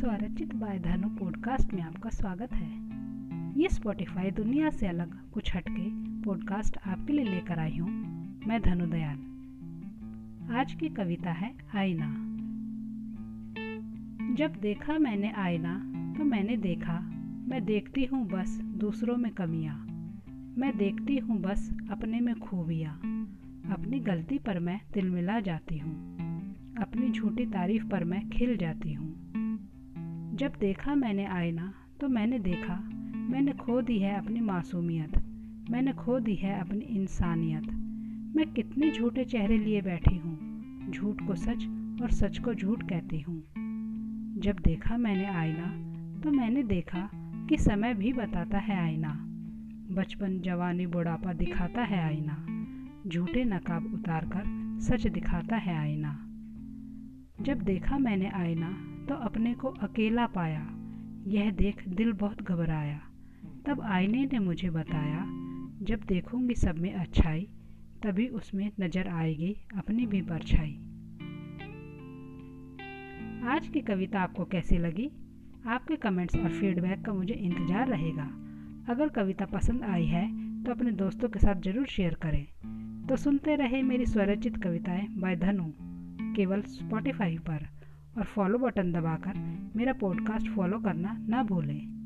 स्वरचित bye धनु podcast में आपका स्वागत है। ये स्पॉटिफाई दुनिया से अलग, कुछ हटके पॉडकास्ट आपके लिए लेकर आई हूँ। मैं धनु दयाल। आज की कविता है आईना। जब देखा मैंने आईना तो मैंने देखा, मैं देखती हूँ बस दूसरों में कमियाँ। मैं देखती हूँ बस अपने में खूबियाँ। अपनी गलती पर मैं तिलमिला जाती हूँ। अपनी झूठी तारीफ़ पर मैं खिल जाती हूँ। जब देखा मैंने आईना तो मैंने देखा, मैंने खो दी है अपनी मासूमियत, मैंने खो दी है अपनी इंसानियत। मैं कितने झूठे चेहरे लिए बैठी हूँ, झूठ को सच और सच को झूठ कहती हूँ। जब देखा मैंने आईना तो मैंने देखा कि समय भी बताता है आईना। बचपन जवानी बुढ़ापा दिखाता है आईना। झूठे नकाब उतार कर सच दिखाता है आईना। जब देखा मैंने आईना तो अपने को अकेला पाया। यह देख दिल बहुत घबराया। तब आईने ने मुझे बताया, जब देखूँगी सब में अच्छाई, तभी उसमें नज़र आएगी, अपनी भी परछाई। आज की कविता आपको कैसी लगी? आपके कमेंट्स और फीडबैक का मुझे इंतज़ार रहेगा। अगर कविता पसंद आई है तो अपने दोस्तों के साथ ज़रूर शेयर करें। तो सुनते रहे मेरी स्वरचित कविताएँ, बाय धनु, केवल स्पॉटिफाई पर। और फॉलो बटन दबाकर मेरा पॉडकास्ट फॉलो करना ना भूलें।